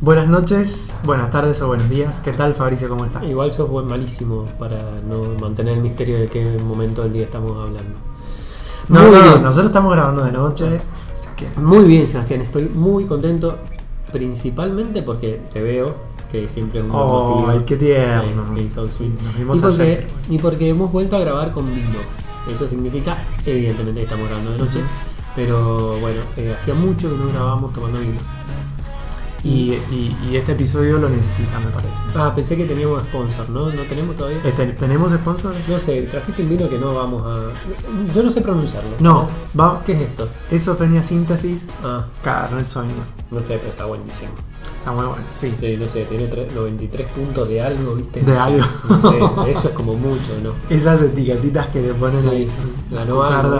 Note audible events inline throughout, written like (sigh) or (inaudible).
Buenas noches, buenas tardes o buenos días. ¿Qué tal, Fabricio? ¿Cómo estás? Igual sos buen malísimo para no mantener el misterio de qué momento del día estamos hablando. No, Muy no, bien. nosotros estamos grabando de noche. así que- Muy bien, Sebastián, estoy muy contento, principalmente porque te veo, que siempre es un buen Oh, motivo. ay, qué tierno. Que sweet. Nos vimos y, porque, ayer. y porque hemos vuelto a grabar con vino. Eso significa, evidentemente, que estamos grabando de noche. Pero bueno, eh, hacía mucho que no grabábamos tomando vino. Y, y- y este episodio lo necesita, me parece. Ah, pensé que teníamos sponsor, ¿no? ¿No tenemos todavía? Este, ¿Tenemos sponsor? No sé, trajiste un vino que no vamos a. Yo no sé pronunciarlo. No, va. ¿Qué es esto? Esofenia Síntesis Ah, Cabernet Sauvignon. no sé, pero está buenísimo. Está muy bueno, sí. Sí, no sé, tiene tre- los 23 puntos de algo, ¿viste? De sé, algo. No sé, (laughs) eso es como mucho, ¿no? Esas etiquetitas que le ponen Sí, ahí. Ganó algo.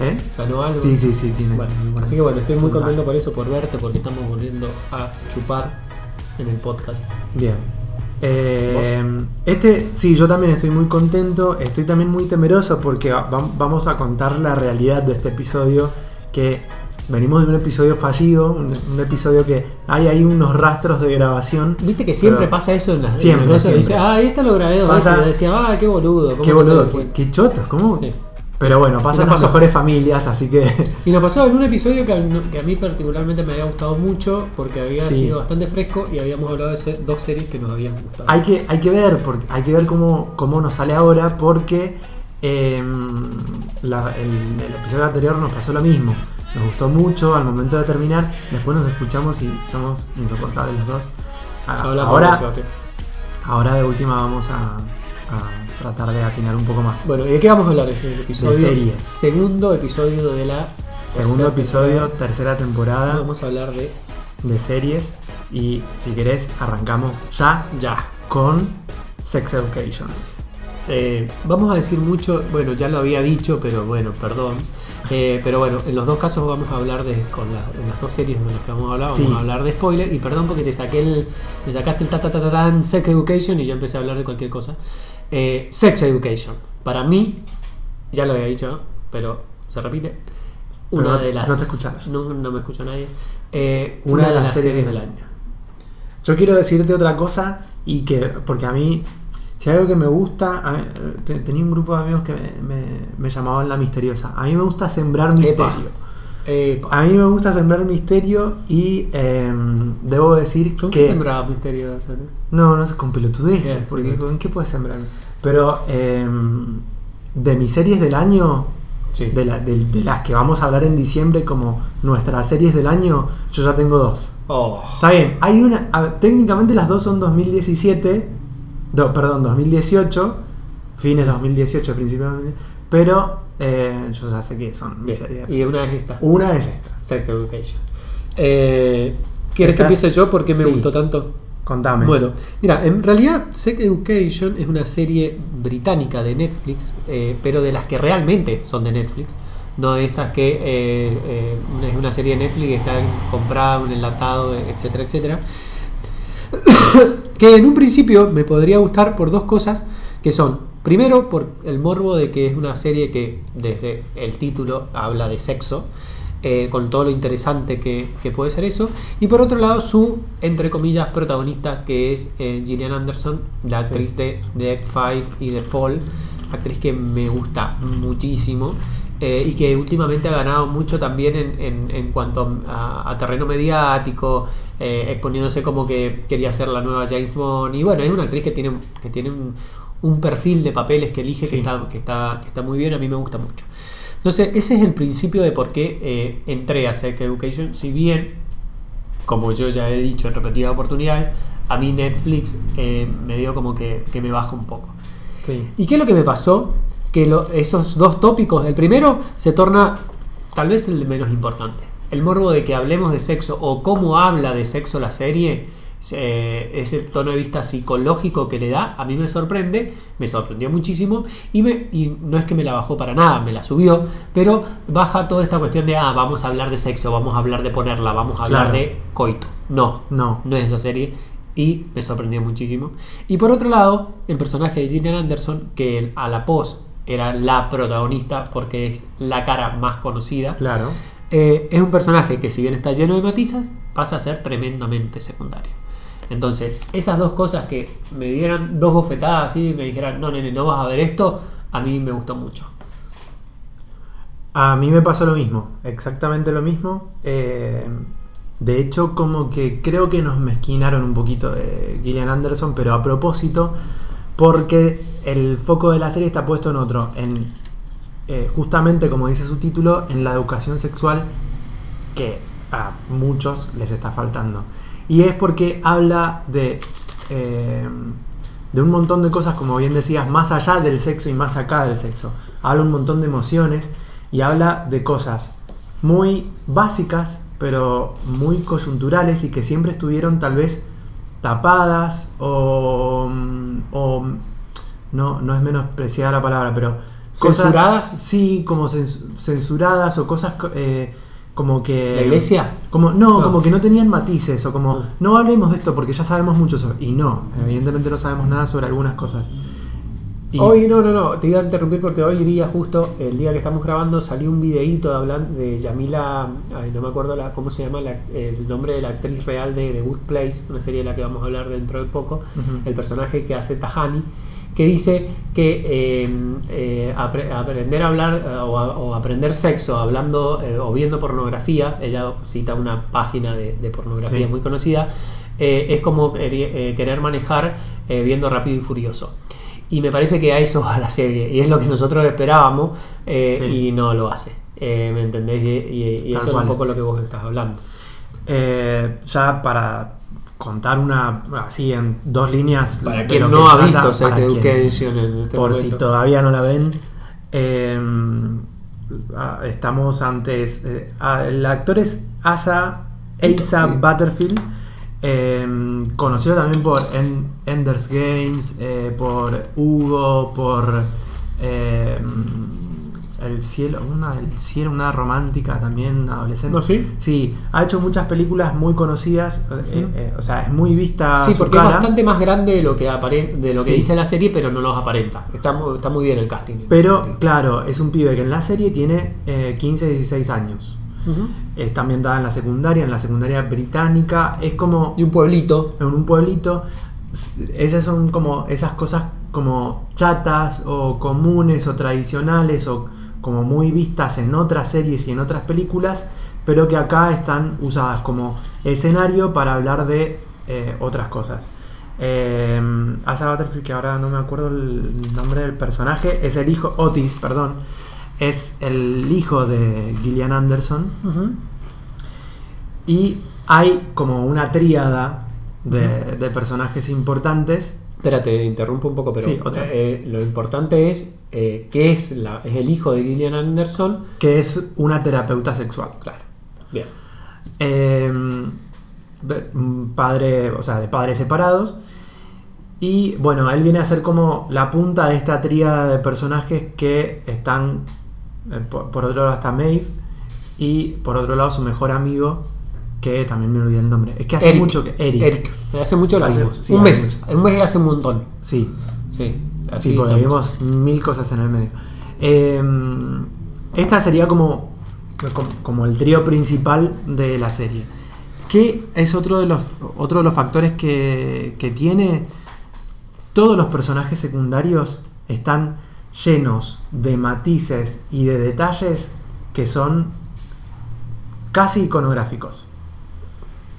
¿Eh? ¿Ganó algo? Sí, sí, sí, tiene. Bueno, así que bueno, estoy muy puntajes. contento por eso, por verte, porque estamos volviendo a chupar en el podcast. Bien. Eh, este, sí, yo también estoy muy contento. Estoy también muy temeroso porque va- vamos a contar la realidad de este episodio. Que venimos de un episodio fallido, un, un episodio que hay ahí unos rastros de grabación. Viste que siempre pasa eso en las, en Siempre, las cosas. siempre. Dice, ah, esta lo grabé dos veces. Decía, ah, qué boludo. ¿cómo Qué boludo, qué, qué chotos, ¿cómo? Sí. Pero bueno, pasan las mejores familias, así que. Y nos pasó en un episodio que a, que a mí particularmente me había gustado mucho porque había Sí. sido bastante fresco y habíamos hablado de dos series que nos habían gustado. Hay que, hay que ver, porque, hay que ver cómo, cómo nos sale ahora, porque la- el, el episodio anterior nos pasó lo mismo. Nos gustó mucho al momento de terminar, después nos escuchamos y somos insoportables los dos. Ah, ahora, ahora de última vamos a, a tratar de atinar un poco más. Bueno, ¿y de qué vamos a hablar en el episodio? series. Segundo episodio de la Segundo episodio, temporada. tercera temporada Vamos a hablar de de series. Y si querés, arrancamos ya ya. con Sex Education. Eh, vamos a decir mucho, bueno, ya lo había dicho, pero bueno, perdón. Eh, pero bueno, en los dos casos vamos a hablar de, con la- en las dos series de las que vamos a hablar, vamos a hablar de spoiler. Y perdón porque te saqué el, me sacaste el ta ta ta ta tan Sex Education y ya empecé a hablar de cualquier cosa. Eh, Sex Education, para mí, ya lo había dicho, ¿no? pero se repite. Una no- de las. no te escuchamos. No, no me escucha nadie. Eh, una, de las series del año. Yo quiero decirte otra cosa y que, porque a mí, si hay algo que me gusta, a eh, te- tenía un grupo de amigos que me, me- me llamaban la misteriosa. A mí me gusta sembrar misterio. Epa. A mí me gusta sembrar misterio y em, debo decir ¿Con que... qué sembraba misterio? No, no sé, con pelotudeces, Bien, porque sí. ¿con qué puedes sembrar? Pero em, de mis series del año, Sí. de, la- de- de las que vamos a hablar en diciembre como nuestras series del año, yo ya tengo dos. Oh. Está bien, hay una. a técnicamente las dos son 2017. do- perdón, 2018. Fines 2018 principalmente. Pero eh, yo ya sé que son mis series. Y una es esta. Una es esta. Sex Education. Eh, ¿Quieres que empiece yo? ¿Por qué me sí. gustó tanto? Contame. Bueno, mira, en realidad Sex Education es una serie británica de Netflix, eh, pero de las que realmente son de Netflix. No de estas que eh, eh, es una serie de Netflix que está comprada, un enlatado, etcétera, etcétera. (coughs) que en un principio me podría gustar por dos cosas, que son, primero, por el morbo de que es una serie que desde el título habla de sexo, eh, con todo lo interesante que, que puede ser eso, y por otro lado su, entre comillas, protagonista, que es eh, Gillian Anderson, la actriz de The Fight y The Fall, actriz que me gusta muchísimo. eh, y que últimamente ha ganado mucho también en, en- en cuanto a, a terreno mediático, eh, exponiéndose como que quería ser la nueva James Bond. Y bueno, es una actriz que tiene, que tiene un, un perfil de papeles que elige Sí. que, está, que, está, que está muy bien, a mí me gusta mucho. Entonces, ese es el principio de por qué eh, entré a Sex Education. Si bien, como yo ya he dicho en repetidas oportunidades, a mí Netflix eh, me dio como que, que me baja un poco. Sí. ¿Y qué es lo que me pasó? Que lo- esos dos tópicos, el primero se torna tal vez el menos importante. El morbo de que hablemos de sexo o cómo habla de sexo la serie, eh, ese tono de vista psicológico que le da, a mí me sorprende, me sorprendió muchísimo y, me, y no es que me la bajó para nada, me la subió, pero baja toda esta cuestión de, ah, vamos a hablar de sexo, vamos a hablar de ponerla, vamos a hablar Claro. de coito. No, No. no es esa serie y me sorprendió muchísimo. Y por otro lado, el personaje de Gillian Anderson, que a la pos era la protagonista porque es la cara más conocida, Claro. eh, es un personaje que si bien está lleno de matizas, pasa a ser tremendamente secundario. Entonces, esas dos cosas que me dieran dos bofetadas y me dijeran, no, nene, no vas a ver esto, a mí me gustó mucho. A mí me pasó lo mismo, exactamente lo mismo. Eh, de hecho, como que creo que nos mezquinaron un poquito de Gillian Anderson, pero a propósito, porque el foco de la serie está puesto en otro, en eh, justamente como dice su título, en la educación sexual que a muchos les está faltando. Y es porque habla de, eh, de un montón de cosas, como bien decías, más allá del sexo y más acá del sexo. Habla un montón de emociones y habla de cosas muy básicas, pero muy coyunturales y que siempre estuvieron tal vez tapadas o, o no, no es menospreciada la palabra, pero ¿Censuradas? sí, como censuradas o cosas eh, como que... ¿La iglesia? Como, no, como que no tenían matices o como, no hablemos de esto porque ya sabemos mucho sobre... Y no, evidentemente no sabemos nada sobre algunas cosas. Hoy no, no, no, te iba a interrumpir porque hoy día, justo el día que estamos grabando, salió un videíto de, hablando de Yamila, ay, no me acuerdo la, cómo se llama el nombre de la actriz real de The Good Place, una serie de la que vamos a hablar dentro de poco, el personaje que hace Tahani, que dice que eh, eh, aprender a hablar eh, o, aprender sexo hablando o viendo pornografía, ella cita una página de, pornografía muy conocida, es como querer manejar viendo rápido y furioso. Y me parece que a eso va la serie, y es lo que nosotros esperábamos, y no lo hace. ¿Me entendés? Y, eso es un poco lo que vos estás hablando. ya para contar una así en dos líneas. Para quien no ha visto Sex Education en este Por si todavía no la ven. Em, ah, estamos antes. Eh, ah, el actor es Asa Asa Butterfield. Em, conocido también por Enders Games, eh, por Hugo, por em, el cielo, una del cielo, una romántica también adolescente. ¿No, sí? Sí, ha hecho muchas películas muy conocidas, eh, eh, o sea, es muy vista. Sí, porque es bastante más grande de lo que de lo que dice la serie, pero no los aparenta. Está, está muy bien el casting. Pero, claro, es un pibe que en la serie tiene 15, 16 años. Está ambientada en la secundaria, en la secundaria británica. Es como. Y un pueblito. En un pueblito. Esas son como esas cosas como chatas o comunes o tradicionales o como muy vistas en otras series y en otras películas, pero que acá están usadas como escenario para hablar de eh, otras cosas. Eh, Asa Butterfield, que ahora no me acuerdo el nombre del personaje, es el hijo, Otis, perdón, es el hijo de Gillian Anderson. Y hay como una tríada de personajes importantes Espérate, interrumpo un poco, pero eh, lo importante es eh, que es, la, es el hijo de Gillian Anderson. Que es una terapeuta sexual. Claro. Bien. Em, padre, o sea, de padres separados. Y bueno, él viene a ser como la punta de esta tríada de personajes que están. Eh, por, por, otro lado está Maeve. Y por otro lado su mejor amigo, que también me olvidé el nombre. Es que hace mucho que. Eric. Eric. Hace mucho lo vimos. un mes. Un mes hace un montón. Sí. Sí. Así sí, porque vimos mil cosas en el medio. Em, esta sería como, como, el trío principal de la serie. Que es otro de los, otro de los factores que, que tiene. Todos los personajes secundarios están llenos de matices y de detalles que son casi iconográficos.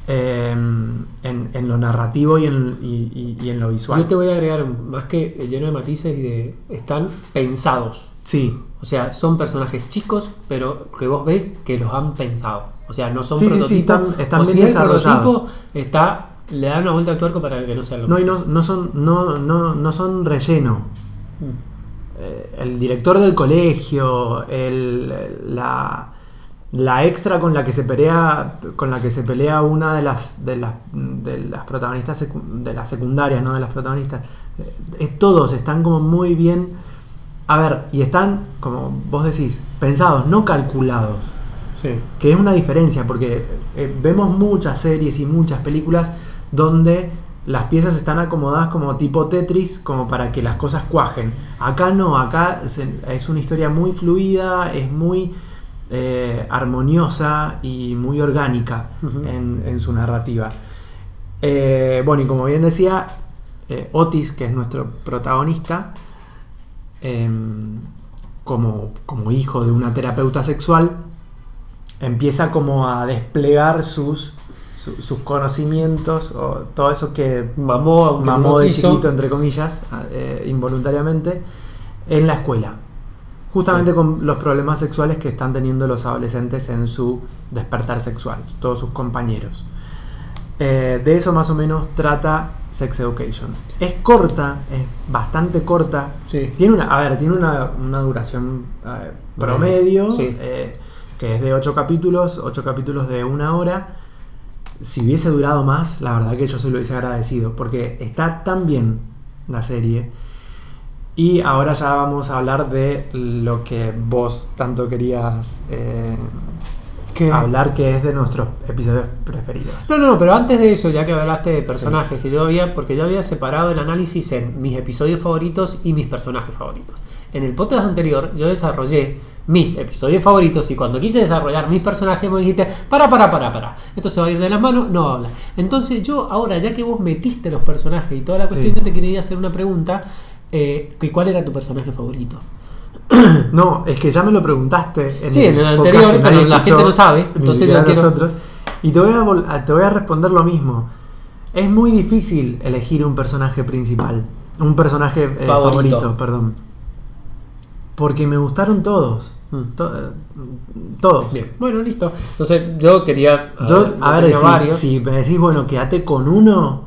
Em, en, lo narrativo y en, lo visual. Yo te voy a agregar más que lleno de matices y de. están pensados. Sí. O sea, son personajes chicos, pero que vos ves que los han pensado. O sea, no son prototipos. Sí, están, están bien desarrollados. está, le dan una vuelta al tuerco para que no sea lo No, y no, no, son, no, no, no son relleno. Mm. Eh, el director del colegio, el, la, la extra con la que se pelea con la que se pelea una de las de las, de las protagonistas de las secundarias no de las protagonistas. Eh, todos están como muy bien a ver y están como vos decís pensados no calculados. Sí. que es una diferencia porque eh, vemos muchas series y muchas películas donde las piezas están acomodadas como tipo Tetris como para que las cosas cuajen. Acá no acá es una historia muy fluida es muy eh, armoniosa y muy orgánica en, en su narrativa. Eh, bueno, y como bien decía, eh, Otis, que es nuestro protagonista, em, como, como hijo de una terapeuta sexual, empieza como a desplegar sus, su- sus conocimientos o todo eso que Mamó, mamó no de chiquito, entre comillas, involuntariamente, en la escuela. Justamente con los problemas sexuales que están teniendo los adolescentes en su despertar sexual, todos sus compañeros. Eh, de eso más o menos trata Sex Education. Es corta, es bastante corta. Sí. Tiene una, a ver, tiene una, una duración eh, promedio, Sí. eh, que es de 8 capítulos, 8 capítulos de una hora. Si hubiese durado más, la verdad que yo se lo hubiese agradecido, porque está tan bien la serie. Y ahora ya vamos a hablar de lo que vos tanto querías eh, ¿Qué? hablar, que es de nuestros episodios preferidos. No, no, no, pero antes de eso, ya que hablaste de personajes, que yo había, porque yo había separado el análisis en mis episodios favoritos y mis personajes favoritos. En el podcast anterior yo desarrollé mis episodios favoritos y cuando quise desarrollar mis personajes me dijiste, para, para, para, para, esto se va a ir de las manos, no habla. Entonces yo ahora, ya que vos metiste los personajes y toda la cuestión, Sí. yo te quería hacer una pregunta, eh, que ¿cuál era tu personaje favorito? (clears throat) No, es que ya me lo preguntaste en Sí, en el podcast anterior, pero la gente no sabe, entonces siquiera yo quiero- nosotros. Y te voy, a, a- te voy a responder lo mismo. Es muy difícil elegir un personaje principal. Un personaje eh, Favorito. favorito. perdón. Porque me gustaron todos. Mm. To- eh, todos. Bien, bueno, listo. Entonces yo quería... Yo, a ver, si, varios. si me decís, bueno, quédate con uno.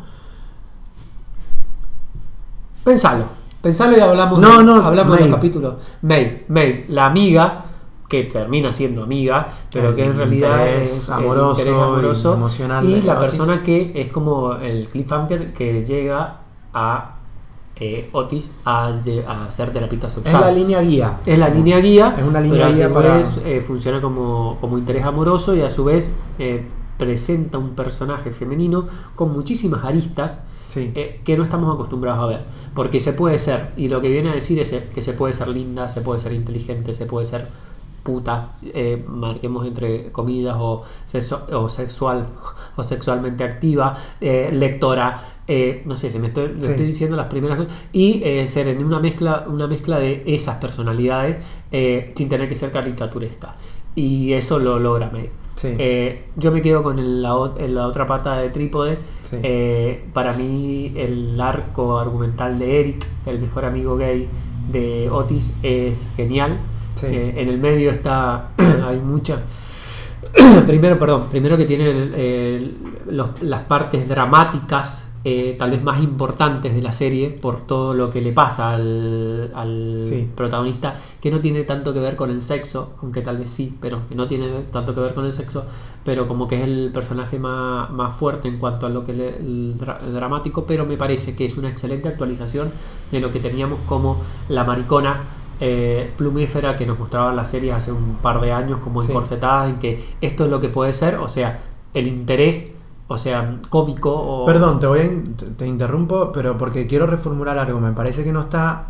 Pensalo, pensalo y hablamos, No, de, no, hablamos del Maeve. capítulo. Maeve, Maeve, la amiga que termina siendo amiga, pero El que en realidad es el amoroso interés amoroso y emocional y de la Otis. persona que es como el cliffhanger que llega a eh, Otis a, a ser terapista Es sexual. la línea guía. Es la línea guía, Es una línea guía para- vez eh, funciona como, como interés amoroso y a su vez eh, presenta un personaje femenino con muchísimas aristas Sí. eh, que no estamos acostumbrados a ver. Porque se puede ser, y lo que viene a decir es que se puede ser linda, se puede ser inteligente, se puede ser puta, eh, marquemos entre comillas, o, sexo- o sexual, (laughs) o sexualmente activa, eh, lectora, eh, no sé, se me estoy, le Sí. estoy diciendo las primeras cosas, y eh, ser en una mezcla, una mezcla de esas personalidades eh, sin tener que ser caricaturesca. Y eso lo logra May. Sí. Eh, yo me quedo con el- la, la otra pata de trípode. Sí. Eh, para mí, el arco argumental de Eric, el mejor amigo gay de Otis, es genial. Sí. Eh, en el medio está. (clears throat) hay mucha. (clears throat) primero, perdón, primero que tiene los- las partes dramáticas, eh, tal vez más importantes de la serie, por todo lo que le pasa al, al Sí. protagonista, que no tiene tanto que ver con el sexo, aunque tal vez sí, pero que no tiene tanto que ver con el sexo, pero como que es el personaje más, más fuerte en cuanto a lo que le- el dra- dramático, pero me parece que es una excelente actualización de lo que teníamos como la maricona eh, plumífera que nos mostraba la serie hace un par de años como Sí. encorsetada en que esto es lo que puede ser, o sea, el interés, o sea, cómico o... Perdón, te voy a in- te- te interrumpo, pero porque quiero reformular algo. Me parece que no está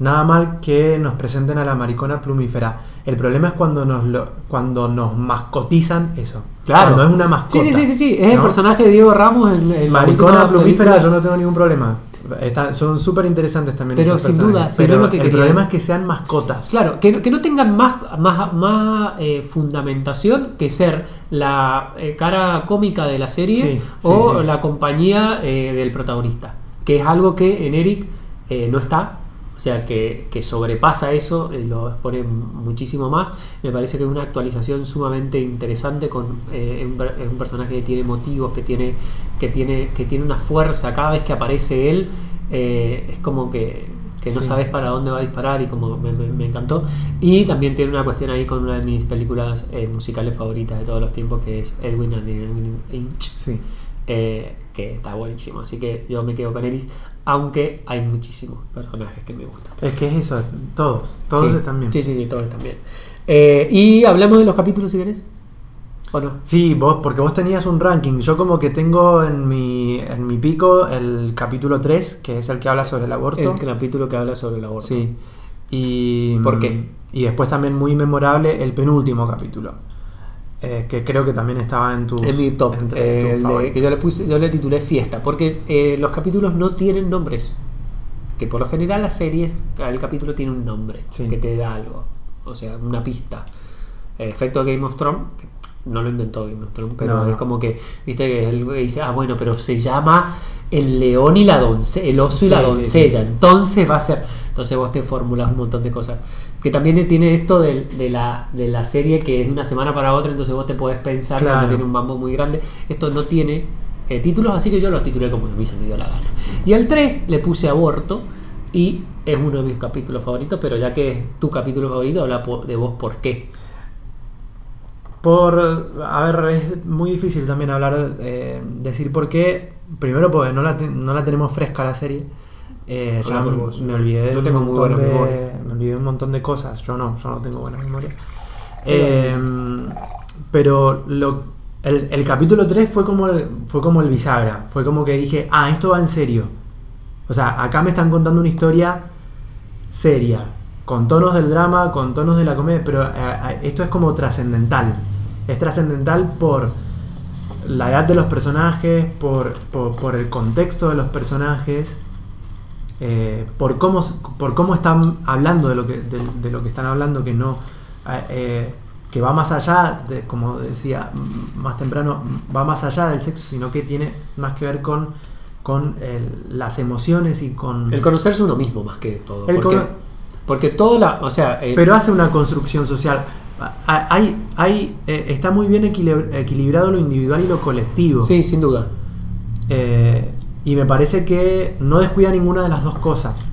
nada mal que nos presenten a la maricona plumífera. El problema es cuando nos lo, cuando nos mascotizan eso. Claro. Cuando es una mascota. Sí, sí, sí, sí, sí, es el personaje de Diego Ramos en, en Maricona plumífera, película. yo no tengo ningún problema. Está- son súper interesantes también. Pero sin personajes. duda, si no pero lo que el problema es- que sean mascotas. Claro, que, que no tengan más, más, más eh, fundamentación que ser la eh, cara cómica de la serie Sí, o sí. la compañía eh, del protagonista, que es algo que en Eric eh, no está, o sea, que, que sobrepasa eso, eh, lo expone muchísimo más. Me parece que es una actualización sumamente interesante con eh, un, es un personaje que tiene motivos, que tiene, que tiene, que tiene una fuerza. Cada vez que aparece él, eh, es como que, que no Sí. sabes para dónde va a disparar y como me, me- me encantó. Y también tiene una cuestión ahí con una de mis películas musicales favoritas de todos los tiempos, que es Edwin and the Inch Sí. eh, que está buenísimo. Así que yo me quedo con Ellis, aunque hay muchísimos personajes que me gustan. Es que es eso, todos. Todos sí, están bien. Sí, sí, sí, todos están bien. Eh, y hablamos de los capítulos si querés. ¿O no? Sí, vos, porque vos tenías un ranking. Yo como que tengo en mi, en mi pico el capítulo 3, que es el que habla sobre el aborto. El capítulo que habla sobre el aborto. Sí. Y. ¿Por qué? Y después también muy memorable el penúltimo capítulo. Eh, que creo que también estaba en tu En mi top, eh, el de- que yo le, puse, yo le titulé Fiesta, porque eh, los capítulos no tienen nombres. Que por lo general las series, el capítulo tiene un nombre, Sí. que te da algo, o sea, una pista. Eh, efecto Game of Thrones, que no lo inventó Game of Thrones, pero No, no. es como que, viste, que él dice, ah, bueno, pero se llama el león y la doncella, el oso y la sí, doncella, entonces va a ser. Entonces vos te formulas un montón de cosas. Que también tiene esto de, de la, de la serie que es de una semana para otra, entonces vos te podés pensar Claro. cuando tiene un mambo muy grande. Esto no tiene eh, títulos, así que yo los titulé como a mí se me dio la gana. Y al 3 le puse aborto y es uno de mis capítulos favoritos, pero ya que es tu capítulo favorito, habla de vos por qué. Por, a ver, es muy difícil también hablar, eh, decir por qué. Primero porque no la, no la tenemos fresca la serie. Eh, ya me, olvidé un tengo muy montón buena de, memoria. me olvidé un montón de cosas. Yo no, yo no tengo buena memoria. Eh, pero lo, el, el capítulo 3 fue como el, fue como el bisagra. Fue como que dije, ah, esto va en serio. O sea, acá me están contando una historia seria, con tonos del drama, con tonos de la comedia, pero eh, eh, esto es como trascendental. Es trascendental por la edad de los personajes, por, por, por el contexto de los personajes, eh, por, cómo, por cómo están hablando de lo que, de, de lo que están hablando, que no. eh, eh, que va más allá, de, como decía más temprano, va más allá del sexo, sino que tiene más que ver con, con el- las emociones y con... El conocerse uno mismo más que todo. El porque, porque toda la. O sea, eh, Pero hace una construcción social. Hay, hay, eh, está muy bien equilib- equilibrado lo individual y lo colectivo. sí, sin duda. Eh, y me parece que no descuida ninguna de las dos cosas.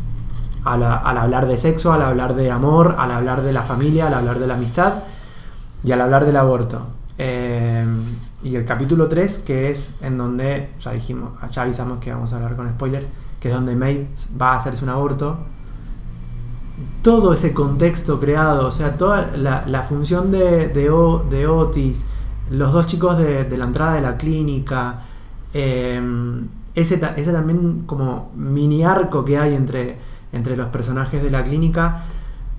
Al, al hablar de sexo, al hablar de amor, al hablar de la familia, al hablar de la amistad y al hablar del aborto. Eh, y el capítulo 3, que es en donde, ya dijimos, ya avisamos que vamos a hablar con spoilers, que es donde Maeve va a hacerse un aborto. Todo ese contexto creado, o sea, toda la, la función de, de, Otis, los dos chicos de, de la entrada de la clínica, eh, ese, ta- ese también como mini arco que hay entre, entre los personajes de la clínica,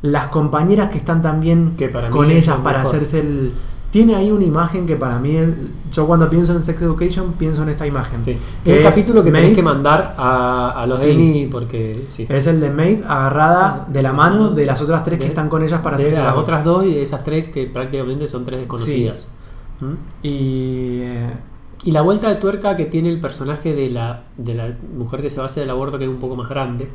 las compañeras que están también Que para mí con ellas para mejor. hacerse el... Tiene ahí una imagen que para mí, yo cuando pienso en Sex Education pienso en esta imagen. Sí. que el es capítulo que tenés Maeve- que mandar a, a los Sí. Emmy porque. Sí. Es el de Maeve agarrada de la mano de las otras tres que están con ellas para hacerse las otras dos y de esas tres que prácticamente son tres desconocidas. ¿Mm? Y... eh, Y la vuelta de tuerca que tiene el personaje de la, de la mujer que se va a hacer el aborto, que es un poco más grande,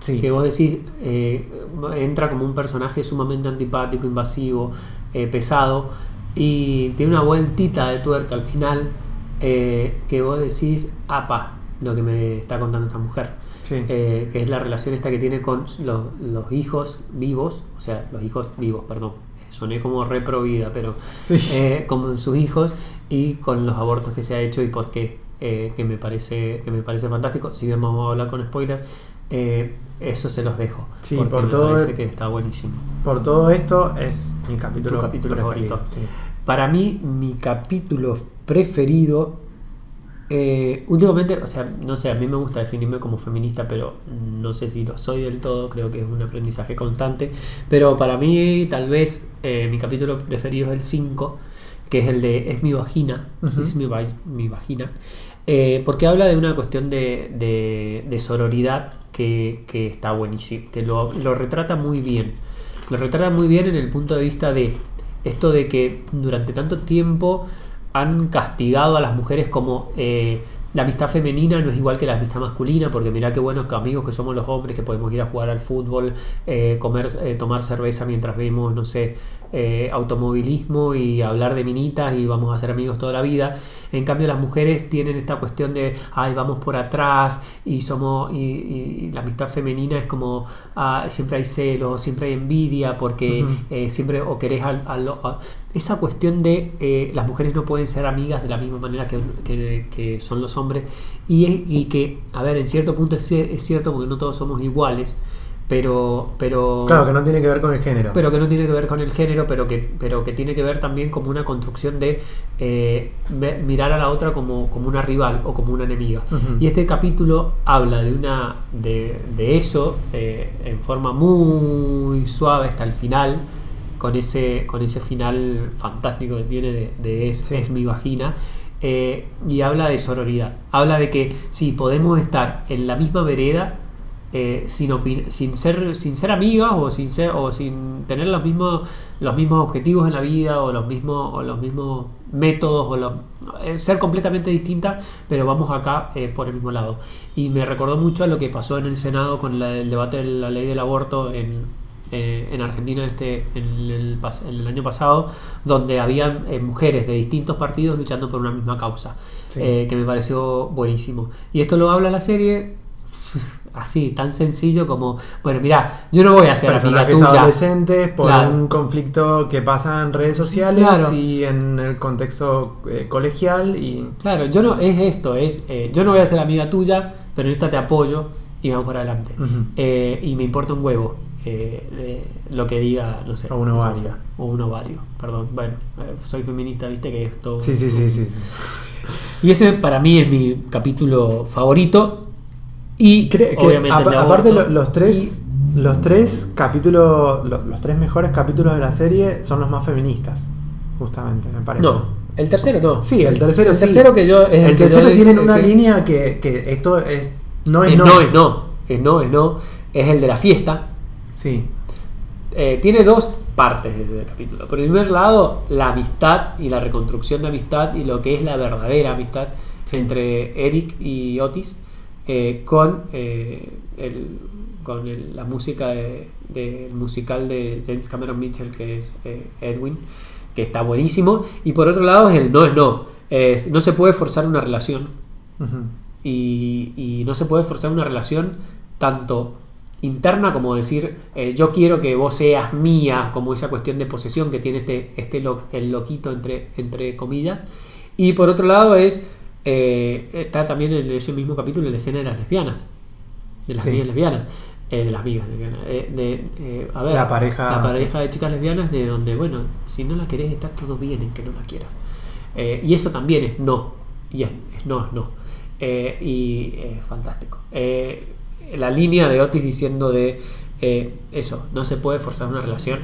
sí. que vos decís, eh, entra como un personaje sumamente antipático, invasivo, eh, pesado, y tiene una vueltita de tuerca al final, eh, que vos decís, apa, lo que me está contando esta mujer. Sí. Eh, que es la relación esta que tiene con los, los hijos vivos, o sea, los hijos vivos, perdón, soné como repro vida, pero Sí. eh, con sus hijos y con los abortos que se ha hecho y por qué, eh, que, me parece, que me parece fantástico. Si bien vamos a hablar con spoiler, eh, eso se los dejo, Sí, porque por me todo parece que está buenísimo. Por todo esto es mi capítulo, Tu capítulo preferido, sí. Para mí, mi capítulo preferido, eh, últimamente, o sea, no sé, a mí me gusta definirme como feminista, pero no sé si lo soy del todo, creo que es un aprendizaje constante, pero para mí tal vez eh, mi capítulo preferido es el 5, que es el de Es mi vagina, es mi, va- mi vagina, eh, porque habla de una cuestión de, de- de sororidad que, que está buenísimo, que lo, lo retrata muy bien. Lo retrata muy bien en el punto de vista de esto de que durante tanto tiempo han castigado a las mujeres como eh, la amistad femenina no es igual que la amistad masculina, porque mirá qué buenos que amigos que somos los hombres, que podemos ir a jugar al fútbol, eh, comer, eh, tomar cerveza mientras vemos, no sé, eh, automovilismo y hablar de minitas y vamos a ser amigos toda la vida. En cambio, las mujeres tienen esta cuestión de, ay, vamos por atrás y somos, y, y la amistad femenina es como, ah, siempre hay celos, siempre hay envidia, porque eh, siempre o querés al, al- a- esa cuestión de eh, las mujeres no pueden ser amigas de la misma manera que, que- que son los hombres y, y que, a ver, en cierto punto es, es cierto porque no todos somos iguales, pero, pero Claro, que no tiene que ver con el género. pero que no tiene que ver con el género, pero que, pero que tiene que ver también como una construcción de eh, mirar a la otra como, como una rival o como una enemiga. Y este capítulo habla de una de, de eso eh, en forma muy suave hasta el final, con ese, con ese final fantástico que tiene de, de es, Sí. es mi vagina. eh, y habla de sororidad. Habla de que sí, podemos estar en la misma vereda eh, sin, sin, ser, sin ser amigas o sin, ser, o sin tener los mismos, los mismos objetivos en la vida o los mismos, o los mismos métodos o los- eh, ser completamente distintas, pero vamos acá eh, por el mismo lado. Y me recordó mucho a lo que pasó en el Senado con la- el debate de la ley del aborto en, eh, en Argentina este, en, el, pas- en el año pasado, donde había mujeres de distintos partidos luchando por una misma causa, Sí. eh, que me pareció buenísimo. Y esto lo habla la serie (laughs) así, tan sencillo como, bueno, mira, yo no voy a ser amiga tuya. adolescentes por Claro. un conflicto que pasa en redes sociales Claro. y en el contexto eh, colegial y Claro, yo no, es esto, es, eh, yo no voy a ser amiga tuya, pero en esta te apoyo y vamos para adelante. Eh, y me importa un huevo eh, eh, lo que diga, no sé. O un ovario. O un ovario, perdón. Bueno, eh, soy feminista, viste que esto... sí, sí, sí, sí. Y ese para mí es mi capítulo favorito. Y Cre- obviamente el aparte lo- los tres Y- los tres capítulos lo- los, tres mejores capítulos de la serie son los más feministas justamente me parece No, el tercero no. sí el tercero El sí. tercero que yo. es el tercero yo- tienen es una que- línea que, que esto es no es es no, no, es no. Es no, es no. Es el de la fiesta. Sí Eh, tiene dos partes ese capítulo. Por el primer lado, la amistad y la reconstrucción de amistad y lo que es la verdadera amistad entre Eric y Otis eh, con, eh, el- con el- la música de- del musical de James Cameron Mitchell que es eh, Edwin, que está buenísimo. Y por otro lado es el no es no. Es- no se puede forzar una relación y no se puede forzar una relación tanto interna como decir eh, yo quiero que vos seas mía como esa cuestión de posesión que tiene este, este lo- el loquito entre, entre comillas. Y por otro lado es eh, está también en ese mismo capítulo la escena de las lesbianas de las Sí. amigas lesbianas eh, de las amigas lesbianas de, a ver, La pareja, la pareja de chicas lesbianas de donde bueno si no la querés está todo bien en que no la quieras. Y eso también es no y es, es no es no. Y es fantástico la línea de Otis diciendo de eh, eso no se puede forzar una relación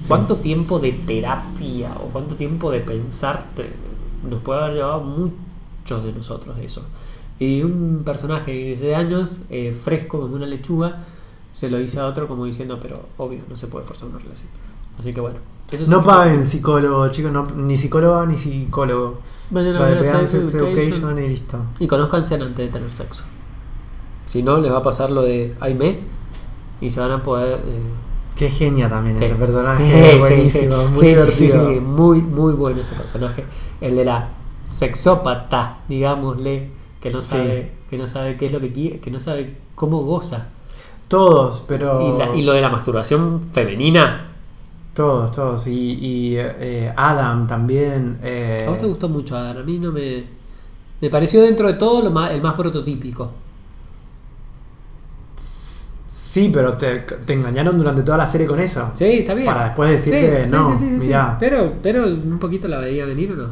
Sí. ¿Cuánto tiempo de terapia o cuánto tiempo de pensar te- nos puede haber llevado muchos de nosotros de eso? Y un personaje de 16 años, eh, fresco como una lechuga, se lo dice a otro como diciendo, pero obvio, no se puede forzar una relación. Así que bueno. eso es no paguen psicólogo chicos no- ni psicóloga ni psicólogo Vayan a ver Sex. Education y listo Y conozcanse antes de tener sexo. Si no, les va a pasar lo de Aime y se van a poder... eh, Qué genia también Sí. ese personaje. (laughs) Sí, buenísimo, sí, muy divertido. muy, muy bueno ese personaje. El de la sexópata, digámosle, que no sabe, que no sabe qué es lo que quiere, que no sabe cómo goza. Todos, pero. Y, la- y lo de la masturbación femenina. Todos, todos. Y, y, eh, Adam también. eh, A vos te gustó mucho, Adam. A mí no me. Me pareció dentro de todo lo más, el más prototípico. Sí, pero te, te engañaron durante toda la serie con eso. Sí, está bien. Para después decirte, Sí, no, sí, sí, sí, sí. mirá. Pero, pero un poquito la veía venir o no.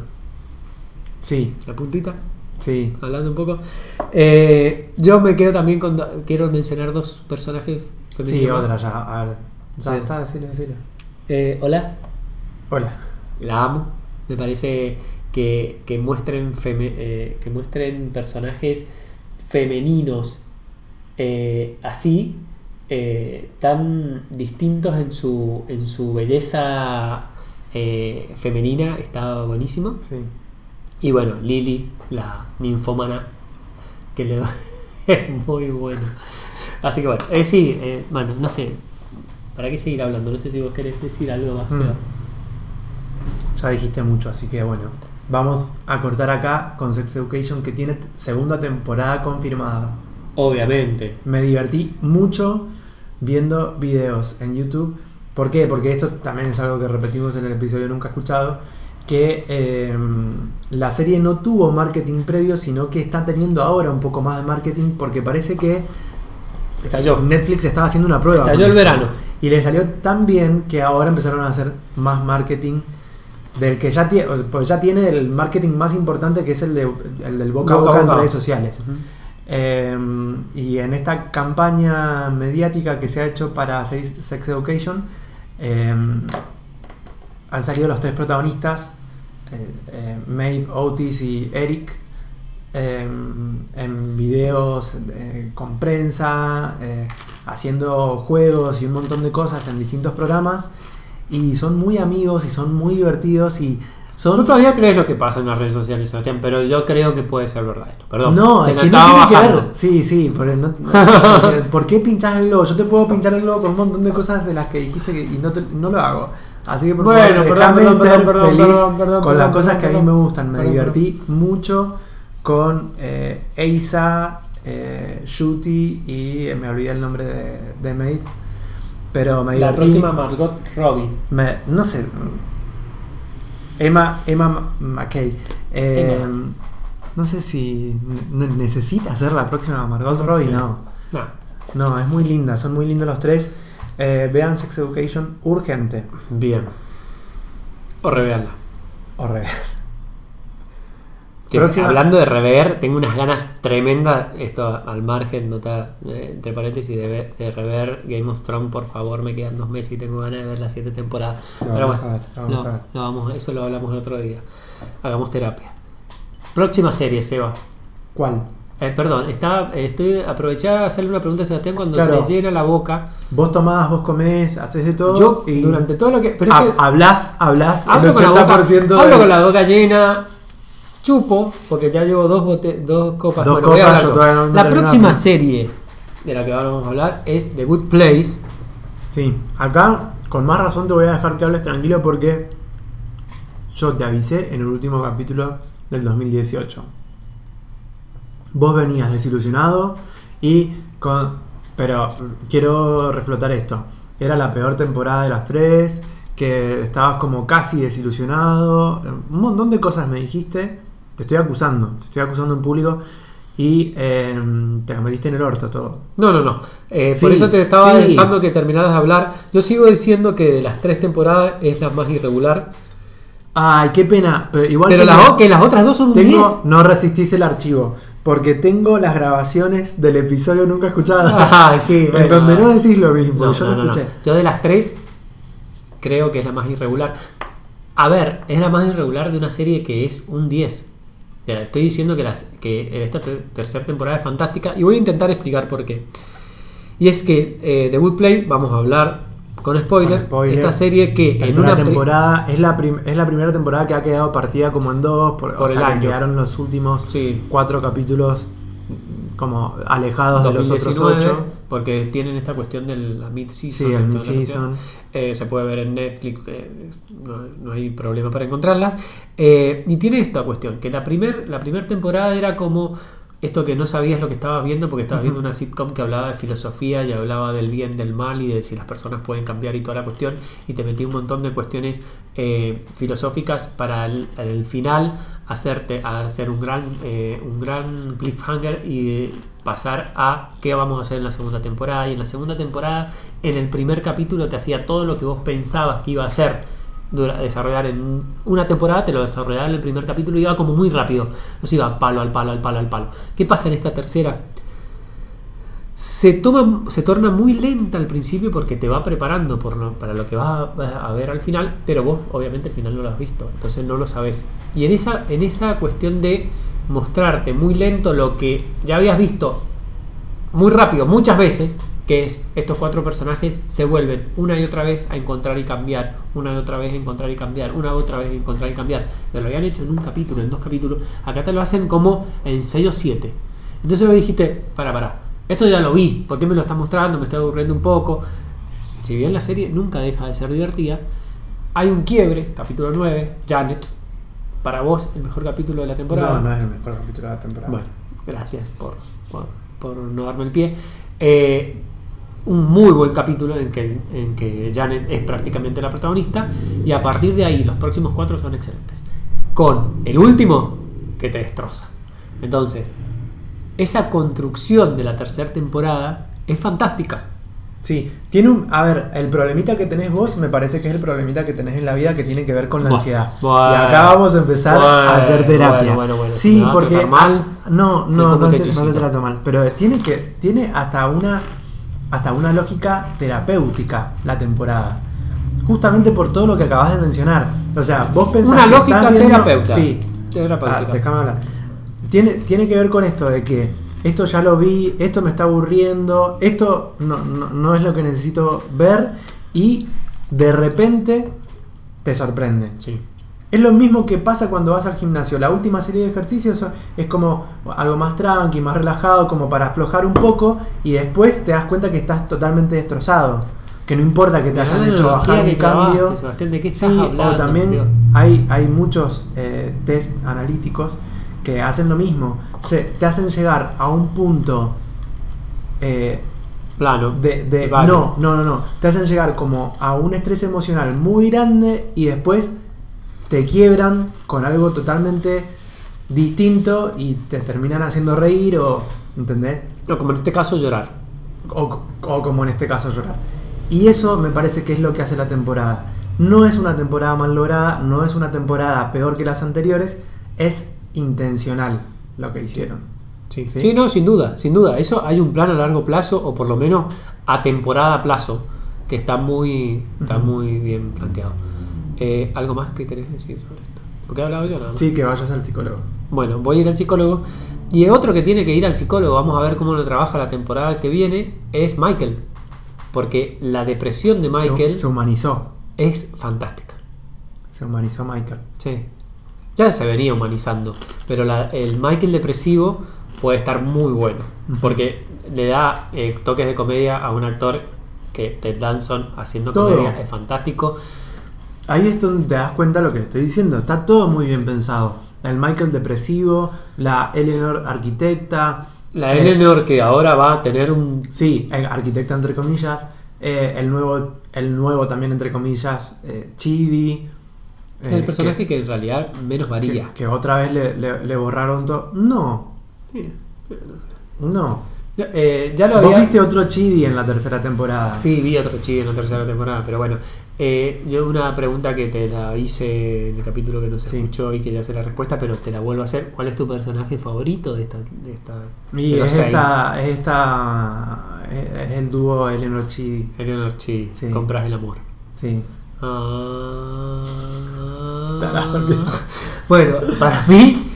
Sí, La puntita. sí. hablando un poco. Eh, yo me quedo también con. Quiero mencionar dos personajes Sí, femeninos. otra ya. A ver. Ya Sí. está, decilo, decilo. Eh, Hola, Hola. la amo. Me parece que, que muestren feme- eh, que muestren personajes femeninos así, eh, tan distintos en su, en su belleza eh, femenina, está buenísimo. Sí. Y bueno, Lily, la ninfómana, que le (laughs) es muy bueno. Así que bueno, eh, sí, eh, bueno, no sé. ¿Para qué seguir hablando? No sé si vos querés decir algo más. Mm. Ya dijiste mucho, así que bueno. Vamos a cortar acá con Sex Education que tiene segunda temporada confirmada. Obviamente. Me divertí mucho viendo videos en YouTube. ¿Por qué? Porque esto también es algo que repetimos en el episodio nunca escuchado. Que eh, la serie no tuvo marketing previo, sino que está teniendo ahora un poco más de marketing porque parece que Estalló. Netflix estaba haciendo una prueba. Estalló el verano. Y le salió tan bien que ahora empezaron a hacer más marketing del que ya tiene, pues ya tiene el marketing más importante que es el, de, el del boca a Boca a boca en redes sociales. Eh, y en esta campaña mediática que se ha hecho para Sex Education, eh, han salido los tres protagonistas, eh, eh, Maeve, Otis y Eric, eh, en videos eh, con prensa, eh, haciendo juegos y un montón de cosas en distintos programas. Y son muy amigos y son muy divertidos y son... Tú todavía crees lo que pasa en las redes sociales, Sebastián, pero yo creo que puede ser verdad esto. Perdón. No, es la que no tiene que bajando. ver. Sí, sí, (laughs) no- ¿por qué pinchás el globo? Yo te puedo pinchar el globo con un montón de cosas de las que dijiste que, y no, te- no lo hago. Así que por Bueno, favor, perdón, déjame perdón, ser perdón, feliz perdón, con las cosas que a mí me gustan. Me divertí mucho con eh, Eisa, eh, Shuti y eh, me olvidé el nombre de, de Maeve. Pero me La divertí. próxima Margot Robbie. Me- no sé. Emma, Emma McKay. Eh, Emma. No sé si necesita ser la próxima Margot Robbie, Sí. no. No. No, es muy linda, son muy lindos los tres. Eh, vean Sex Education urgente. Bien. O revearla. O re- Que, Hablando de rever, tengo unas ganas tremendas, esto al margen, nota eh, entre paréntesis, de, ver- de rever Game of Thrones, por favor, me quedan dos meses y tengo ganas de ver las siete temporadas. Pero vamos bueno, a ver, vamos no, a ver. no, vamos, eso lo hablamos el otro día. Hagamos terapia. Próxima serie, Seba. ¿Cuál? Eh, perdón, eh, estoy aproveché a hacerle una pregunta a Sebastián cuando Claro. se llena la boca. Vos tomás, vos comés, haces de todo. Yo, y durante todo lo que. Pero es ha- que- hablas, hablas el Hablo con, la boca, 80% hablo con la boca llena, chupo, porque ya llevo dos, bote- dos copas. Dos Bueno, voy a no la próxima serie de la que ahora vamos a hablar es The Good Place. Sí, acá con más razón te voy a dejar que hables tranquilo porque yo te avisé en el último capítulo del 2018. Vos venías desilusionado y con... Pero quiero reflotar esto. Era la peor temporada de las tres, que estabas como casi desilusionado. Un montón de cosas me dijiste. Te estoy acusando, te estoy acusando en público y eh, te la metiste en el orto todo. No, no, no. Eh, por eso te estaba sí. dejando que terminaras de hablar. Yo sigo diciendo que de las tres temporadas es la más irregular. Ay, qué pena. Pero igual Pero o- que las otras dos son un Tengo, 10. no resistís el archivo, porque tengo las grabaciones del episodio nunca escuchado. (laughs) Ay, sí, en bueno. donde no decís lo mismo, No, yo no, no. escuché. Yo de las tres creo que es la más irregular. A ver, es la más irregular de una serie que es un 10. Ya, estoy diciendo que, las, que esta ter- tercera temporada es fantástica y voy a intentar explicar por qué. Y es que eh, The Good Play, vamos a hablar con spoiler, Con spoiler. esta serie que en una temporada es la, es la primera temporada que ha quedado partida como en dos, por, o Por el sea, que quedaron los últimos Sí. cuatro capítulos como alejados de los 2019, otros ocho. porque tienen esta cuestión de la mid-season. Sí, el mid-season. Eh, se puede ver en Netflix, eh, no, no hay problema para encontrarla. Eh, y tiene esta cuestión, que la primera la primer temporada era como esto que no sabías lo que estabas viendo, porque estabas viendo una sitcom que hablaba de filosofía y hablaba del bien, del mal y de si las personas pueden cambiar y toda la cuestión, y te metí un montón de cuestiones eh, filosóficas para el, el final hacerte hacer un gran, eh, un gran cliffhanger y pasar a qué vamos a hacer en la segunda temporada. Y en la segunda temporada, en el primer capítulo, te hacía todo lo que vos pensabas que iba a hacer desarrollar en una temporada, te lo desarrollaba en el primer capítulo y iba como muy rápido. Nos iba palo al palo, al palo, al palo. ¿Qué pasa en esta tercera? Se, toma, se torna muy lenta al principio porque te va preparando por lo- para lo que vas a, a ver al final, pero vos obviamente al final no lo has visto, entonces no lo sabes. Y en esa, en esa cuestión de mostrarte muy lento lo que ya habías visto muy rápido, muchas veces, que es estos cuatro personajes se vuelven una y otra vez a encontrar y cambiar, una y otra vez a encontrar y cambiar, una y otra vez a encontrar y cambiar. Te lo habían hecho en un capítulo, en dos capítulos, acá te lo hacen como en 6 o 7. Entonces vos dijiste, para, para, esto ya lo vi, ¿por qué me lo está mostrando? Me está aburriendo un poco. Si bien la serie nunca deja de ser divertida, hay un quiebre, capítulo 9, Janet, para vos el mejor capítulo de la temporada. No, no es el mejor capítulo de la temporada. Bueno, gracias por, por, por no darme el pie. Eh, un muy buen capítulo en que, en que Janet es prácticamente la protagonista y a partir de ahí los próximos cuatro son excelentes. Con el último que te destroza. Entonces, esa construcción de la tercera temporada es fantástica. Sí, tiene un. A ver, el problemita que tenés vos me parece que es el problemita que tenés en la vida que tiene que ver con la ansiedad. bueno, y acá vamos a empezar bueno, a hacer terapia. bueno, bueno, bueno, sí, ¿me va a porque. mal? No, no, no que te, no te trato mal. Pero tiene que. Tiene hasta una. Hasta una lógica terapéutica la temporada. Justamente por todo lo que acabas de mencionar. O sea, vos pensás Una que lógica estás viendo- terapeuta. Sí, Terapéutica. Ah, déjame hablar. Tiene, tiene que ver con esto de que esto ya lo vi, esto me está aburriendo, esto no, no- no es lo que necesito ver y de repente te sorprende. Sí. Es lo mismo que pasa cuando vas al gimnasio. La última serie de ejercicios es como algo más tranqui, más relajado, como para aflojar un poco y después te das cuenta que estás totalmente destrozado. Que no importa que te hayan hecho bajar un cambio. ¿de qué estás Sí, hablando, o también hay, hay muchos eh, test analíticos que hacen lo mismo. Se- te hacen llegar a un punto eh, Plano. de, de- no, no, no, no. Te hacen llegar como a un estrés emocional muy grande y después te quiebran con algo totalmente distinto y te terminan haciendo reír o, ¿entendés? No, como en este caso, llorar. O, o como en este caso llorar. Y eso me parece que es lo que hace la temporada. No es una temporada mal lograda, no es una temporada peor que las anteriores, es intencional lo que hicieron. Sí. ¿Sí? ¿Sí? no, sin duda, sin duda. Eso hay un plan a largo plazo, o por lo menos a temporada plazo, que está muy, está muy bien planteado. Eh, ¿Algo más que querés decir sobre esto? Porque he hablado yo nada más. Sí, que vayas al psicólogo. Bueno, voy a ir al psicólogo. Y otro que tiene que ir al psicólogo, vamos a ver cómo lo trabaja la temporada que viene, es Michael. Porque la depresión de Michael Se, se humanizó. es fantástica. Se humanizó Michael. Sí. Ya se venía humanizando. Pero la- el Michael depresivo puede estar muy bueno. Porque le da eh, toques de comedia a un actor que Ted Danson haciendo Todo. comedia es fantástico. Ahí es donde te das cuenta de lo que estoy diciendo. Está todo muy bien pensado. El Michael depresivo, la Eleanor arquitecta. La eh, Eleanor que ahora va a tener un... Sí, arquitecta entre comillas. eh, el nuevo, el nuevo también entre comillas, eh, Chibi. eh, el personaje que, que, en realidad menos varía. que- que otra vez le, le- le borraron todo. No, Sí. no. Ya, eh, ya lo Vos había... viste otro Chibi en la tercera temporada. Sí, vi otro chico en la tercera temporada, pero bueno. Eh, yo una pregunta que te la hice en el capítulo que no se Sí. escuchó y que ya sé la respuesta, pero te la vuelvo a hacer. ¿Cuál es tu personaje favorito de esta? De esta Y de es esta, es esta. Es el dúo Eleanor Chibi. Eleanor Chi, Sí. compras el amor. Sí. Ah. Sos. bueno, para mí,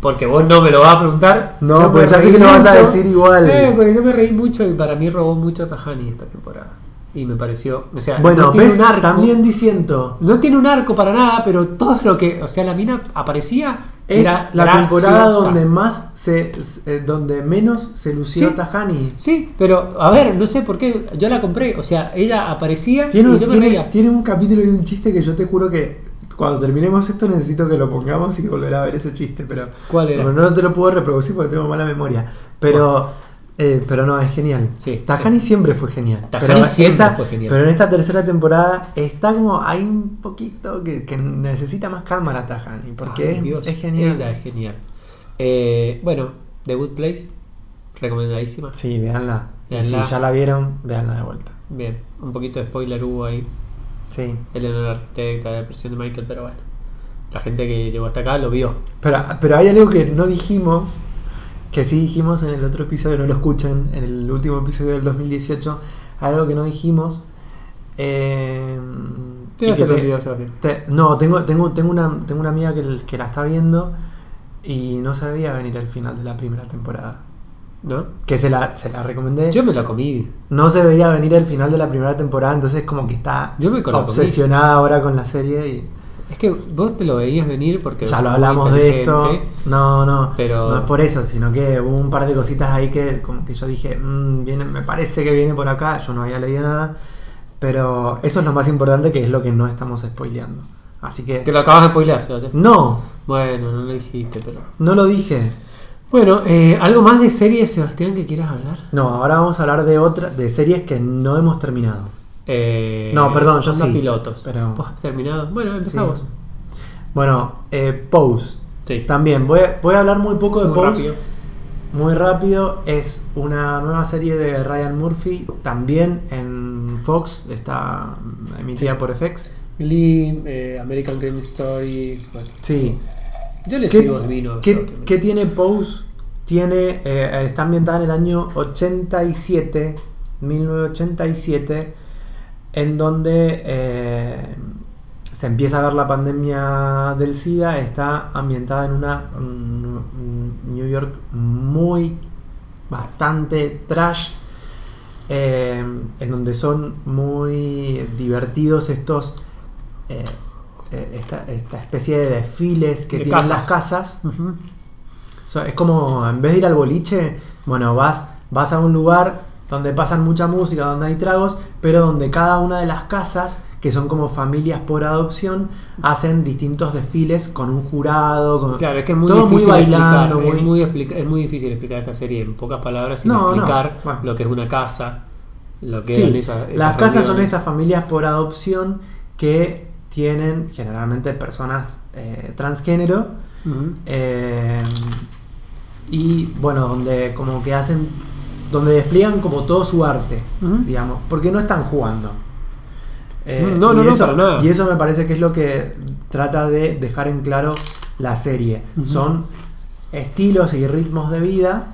porque vos no me lo vas a preguntar. No, pues ya sé que lo vas a decir igual. Eh, porque yo me reí mucho y para mí robó mucho Tajani esta temporada. Y me pareció. O sea, Bueno, no tiene ves, un arco. también diciendo. No tiene un arco para nada, pero todo lo que. O sea, la mina aparecía. Es era la graciosa. temporada donde más se, se- donde menos se lució Sí. Tajani. Sí, pero a ver, no sé por qué. Yo la compré. O sea, ella aparecía Tiene, y un- yo me tiene, reía. tiene un capítulo y un chiste que yo te juro que cuando terminemos esto necesito que lo pongamos y volver a ver ese chiste, pero ¿Cuál era? bueno, no te lo puedo reproducir porque tengo mala memoria. Pero, eh, pero no, es genial. Sí. Tajani siempre fue genial. Tajani pero siempre esta- fue genial. Pero en esta tercera temporada está como hay un poquito que, que necesita más cámara Tajani, porque Ay, es, Dios, es genial. Ella es genial. Eh, bueno, The Good Place, recomendadísima. Sí. Y Véanla. si ya la vieron, véanla de vuelta. Bien, un poquito de spoiler hubo ahí. Sí. Eleanor Arquitecta, la depresión de Michael, pero bueno. La gente que llegó hasta acá lo vio. Pero, pero hay algo que no dijimos, que sí dijimos en el otro episodio, no lo escuchan, en el último episodio del 2018, algo que no dijimos. Eh, a hacer te- no, tengo, tengo, tengo, una, tengo una amiga que, que la está viendo y no se veía venir el final de la primera temporada. ¿No? Que se la, se la recomendé. Yo me la comí. no se veía venir el final de la primera temporada, entonces como que está Yo me obsesionada ahora con la serie y Es que vos te lo veías venir porque. ya lo hablamos de esto. No, no, Pero- no es por eso, sino que hubo un par de cositas ahí que como que yo dije, "Mm, viene, me parece que viene por acá, yo no había leído nada, pero eso es lo más importante que es lo que no estamos spoileando. Así que Que lo acabas de spoilear, no, Bueno, no lo dijiste, pero. no lo dije. Bueno, eh, ¿algo más de series, Sebastián, que quieras hablar? No, ahora vamos a hablar de otra de series que no hemos terminado. Eh, No, perdón, yo sí, pilotos. pero- ¿Vos has terminado? Bueno, empezamos. Sí. Bueno, eh, Pose. Sí. También voy a, voy a hablar muy poco de Muy Pose. rápido. muy rápido, es una nueva serie de Ryan Murphy, también en Fox, está emitida Sí. por FX. Lee, eh, American Crime Story. Bueno, Sí. yo le ¿Qué, sigo vino. qué tiene Pose? Tiene, eh, está ambientada en el año 87, 1987, en donde eh, se empieza a ver la pandemia del SIDA. Está ambientada en una un- un New York muy, bastante trash, eh, en donde son muy divertidos estos. eh, esta, esta especie de desfiles que De tienen casas. las casas. Ujú. O sea, es como, en vez de ir al boliche, bueno, vas, vas a un lugar donde pasan mucha música, donde hay tragos, pero donde cada una de las casas, que son como familias por adopción, hacen distintos desfiles con un jurado, con Claro, es que es muy todo muy difícil bailando, explicar, muy- Es, muy explica- es muy difícil explicar esta serie en pocas palabras sin No, no, explicar bueno. lo que es una casa, lo que Sí, esas, esas las casas son estas familias por adopción que tienen generalmente personas eh, transgénero. Eh, y bueno, donde como que hacen, donde despliegan como todo su arte, digamos, porque no están jugando. Eh, No, no, no, eso, para nada. Y eso me parece que es lo que trata de dejar en claro la serie. Son estilos y ritmos de vida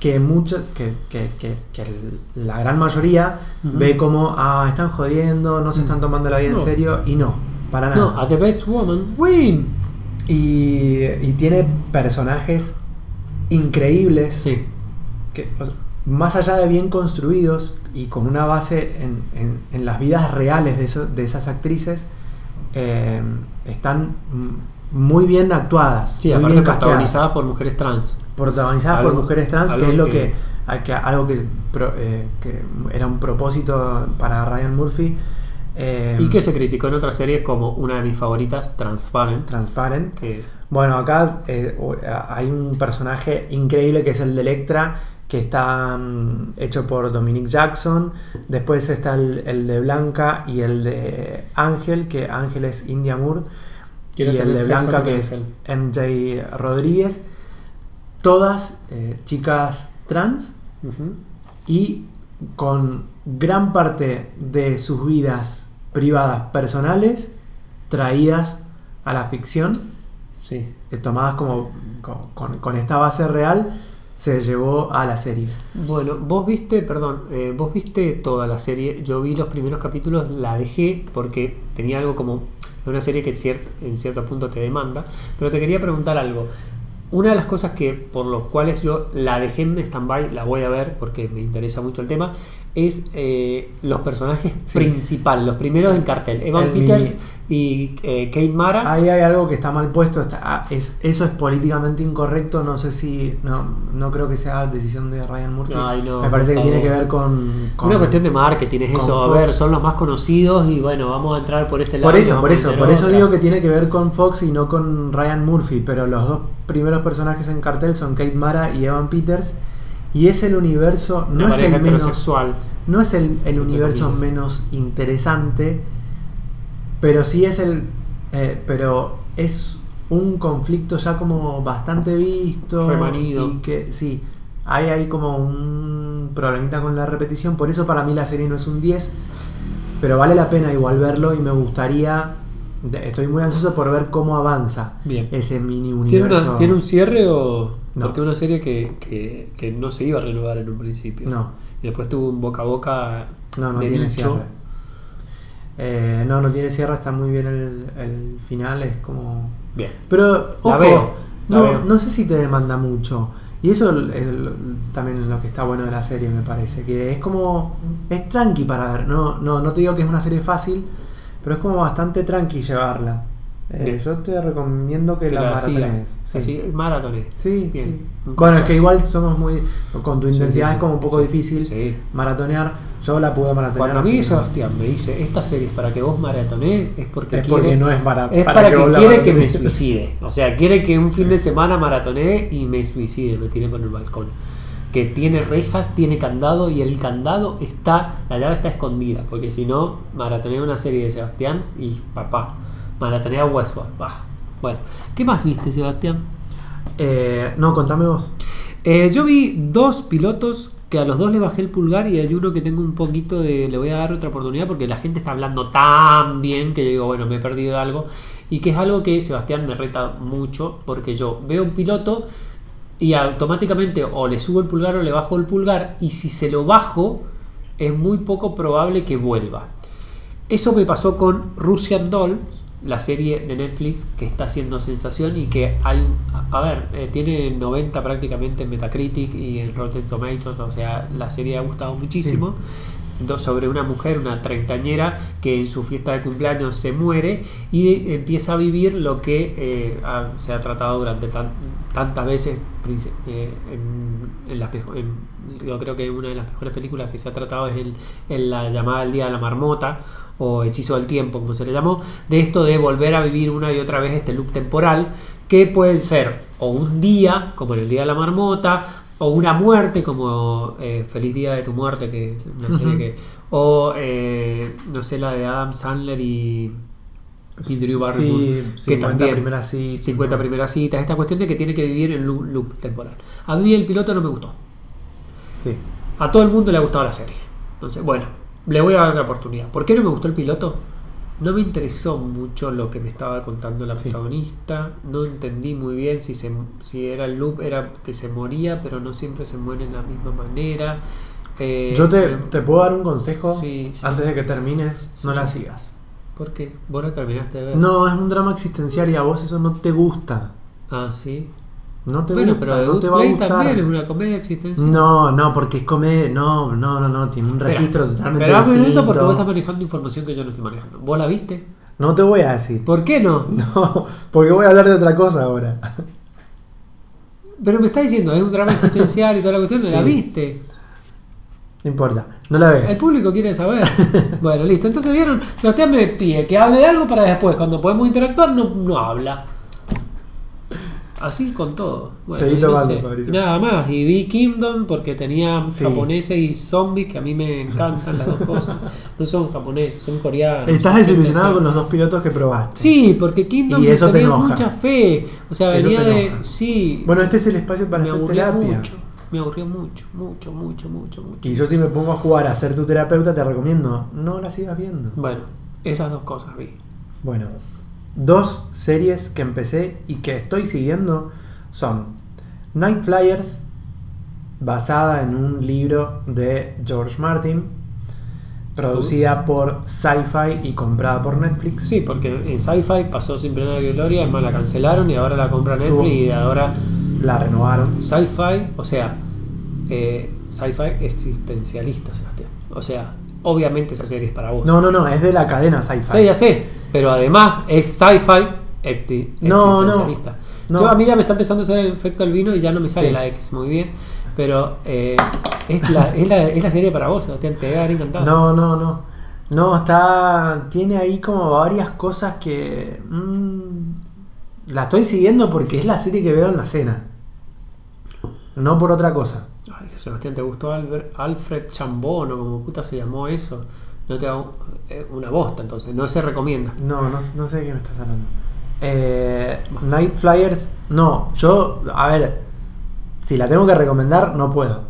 que muchos, que, que- que- la gran mayoría ve como, ah, están jodiendo, no se están tomando la vida No. en serio, y no, para nada. No, a The Best Woman Win. Y, y tiene personajes increíbles, Sí. que, o sea, más allá de bien construidos y con una base en, en- en las vidas reales de, eso- de esas actrices, eh, están muy bien actuadas. Sí, muy aparte bien protagonizadas por mujeres trans. Protagonizadas por mujeres trans, que es lo que, que- que- algo que, eh, que era un propósito para Ryan Murphy. eh, Y que se criticó en otras series como una de mis favoritas, Transparent. Transparent. Que Bueno, acá eh, hay un personaje increíble que es el de Electra, que está mm, hecho por Dominic Jackson. Después está el, el de Blanca y el de Ángel, que Ángel es India Moore. Quiero y el de Blanca, que es. MJ Rodríguez. Todas eh, chicas trans y con gran parte de sus vidas privadas personales traídas a la ficción Sí. eh, tomadas como con, con- con esta base real, se llevó a la serie. Bueno, vos viste, perdón, eh, vos viste toda la serie. Yo vi los primeros capítulos, la dejé porque tenía algo como una serie que ciert- en cierto punto te demanda. Pero te quería preguntar algo. Una de las cosas que por los cuales yo la dejé en stand-by, la voy a ver porque me interesa mucho el tema, es eh, los personajes Sí. principales, los primeros en cartel. Evan El Peters y eh, Kate Mara. Ahí hay algo que está mal puesto, está- ah, es, eso es políticamente incorrecto, no sé si, no, no creo que sea decisión de Ryan Murphy. Ay, no, Me parece que tiene que ver con... con- Una cuestión de marketing es eso, a ver, son los más conocidos y bueno, vamos a entrar por este lado. Por eso, por eso, por eso otra. digo que tiene que ver con Fox y no con Ryan Murphy, pero los dos primeros personajes en cartel son Kate Mara y Evan Peters y es el universo, no es el menos, no es el, el universo comillas. menos interesante, pero sí es el, eh, pero es un conflicto ya como bastante visto Remanido. y que sí, hay ahí como un problemita con la repetición, por eso para mí la serie no es un 10, pero vale la pena igual verlo y me gustaría, estoy muy ansioso por ver cómo avanza Bien. ese mini ¿Tiene, universo. una- ¿Tiene un cierre o.? No. Porque es una serie que, que, que no se iba a renovar en un principio. No. Y después tuvo un boca a boca. No, no de tiene nicho. cierre. Eh, no, no tiene cierre, está muy bien el, el final, es como... Bien. Pero, La ojo, veo, la no, veo. no sé si te demanda mucho. Y eso es también lo que está bueno de la serie, me parece. Que es como... Es tranqui para ver. No, no, no te digo que es una serie fácil, pero es como bastante tranqui llevarla. Eh, yo te recomiendo que, Que la, la maratones. Sí. Así, maratones. Sí, Bien. sí. Bueno, es que igual somos muy. Con tu intensidad sí, es como un poco difícil maratonear. Yo la pude maratonear. Cuando a mí Sebastián me dice esta serie es para que vos maratonees, es porque Es quiere, porque no es para- es para para, que que, quiere que me suicide. O sea, quiere que un fin de semana maratonee y me suicide, me tire por el balcón. Que tiene rejas, tiene candado y el candado está, la llave está escondida, porque si no, maratonea una serie de Sebastián y papá, maratonea Westworld. Bah. Bueno, ¿qué más viste, Sebastián? Eh, no, contame vos. Eh, yo vi dos pilotos que a los dos le bajé el pulgar y hay uno que tengo un poquito de. Le voy a dar otra oportunidad porque la gente está hablando tan bien que yo digo, bueno, me he perdido algo. Y que es algo que Sebastián me reta mucho porque yo veo un piloto y automáticamente o le subo el pulgar o le bajo el pulgar y si se lo bajo es muy poco probable que vuelva. Eso me pasó con Russian Dolls, la serie de Netflix que está haciendo sensación y que hay, un- a ver, eh, tiene 90 prácticamente en Metacritic y en Rotten Tomatoes, o sea, la serie ha gustado muchísimo. Sobre una mujer, una treintañera, que en su fiesta de cumpleaños se muere y empieza a vivir lo que eh, se ha tratado durante tan- tantas veces. eh, en, las yo creo que una de las mejores películas que se ha tratado es el, en la llamada El Día de la Marmota o Hechizo del Tiempo, como se le llamó, de esto de volver a vivir una y otra vez este loop temporal, que puede ser o un día, como en el Día de la Marmota, o una muerte como eh, Feliz Día de tu Muerte, que es una serie que... O, eh, no sé, la de Adam Sandler y, y Drew Barrymore, Sí, que 50 también... primeras citas. 50 primeras citas, esta cuestión de que tiene que vivir en loop, loop temporal. A mí el piloto no me gustó. Sí. A todo el mundo le ha gustado la serie. Entonces, bueno, le voy a dar otra oportunidad. ¿Por qué no me gustó el piloto? No me interesó mucho lo que me estaba contando la Sí. protagonista. No entendí muy bien si, se, si era el loop, era que se moría, pero no siempre se muere de la misma manera. Eh, Yo te, te puedo dar un consejo Sí, sí. antes de que termines, no la sigas. ¿Por qué? ¿Vos la terminaste de ver? No, es un drama existencial y a vos eso no te gusta. Ah, sí. No te bueno, gusta, pero no te va a gustar. también es una comedia existencial. No, no, porque es comedia. No, no, no, no, tiene un registro totalmente Pero un minuto porque vos estás manejando información que yo no estoy manejando. ¿Vos la viste? No te voy a decir. ¿Por qué no? (laughs) No, porque voy a hablar de otra cosa ahora. Pero me está diciendo, es un drama existencial y toda la cuestión, ¿no la (laughs) Sí. viste? No importa, no la El ves. público quiere saber. (laughs) bueno, listo. Entonces vieron, Sebastián me pide que hable de algo para después, cuando podemos interactuar, no, no habla. Así con todo. Bueno, Seguí no tomando, sé. Nada más. Y vi Kingdom porque tenía Sí. japoneses y zombies, que a mí me encantan las dos cosas. (laughs) No son japoneses, son coreanos. Estás desilusionado con los dos pilotos que probaste. Sí, porque Kingdom Y eso tenía mucha fe. O sea, venía de. Sí. Bueno, este es el espacio para hacer terapia. mucho. Me aburrió mucho, mucho, mucho, mucho, mucho. Y yo si me pongo a jugar a ser tu terapeuta te recomiendo, no la sigas viendo. Bueno, esas dos cosas vi. Bueno, dos series que empecé y que estoy siguiendo son Night Flyers, basada en un libro de George Martin, producida por Sci-Fi y comprada por Netflix. Sí, porque en Sci-Fi pasó sin pena de gloria, además la cancelaron y ahora la compra Netflix y ahora La renovaron. Sci-Fi, o sea, eh, Sci-Fi existencialista, Sebastián. O sea, obviamente esa serie es para vos. No, no, no, es de la cadena Sci-Fi. Sí, ya sé, pero además es Sci-Fi ecti- No, no, existencialista. Yo a mí ya me está empezando a hacer el efecto del vino y ya no me sale Sí. la X muy bien, pero eh, es, la, es, la, es la serie para vos, Sebastián, te va a haber encantado. No, no, no. No, está. Tiene ahí como varias cosas que. mm, la estoy siguiendo porque es la serie que veo en la cena. No por otra cosa. Ay, Sebastián, ¿te gustó Albert- Alfred Chambón o como puta se llamó eso? No te hago eh, una bosta, entonces, no se recomienda. No, no, no sé de qué me estás hablando. Eh, Night Flyers. No, yo. A ver. Si la tengo que recomendar, no puedo.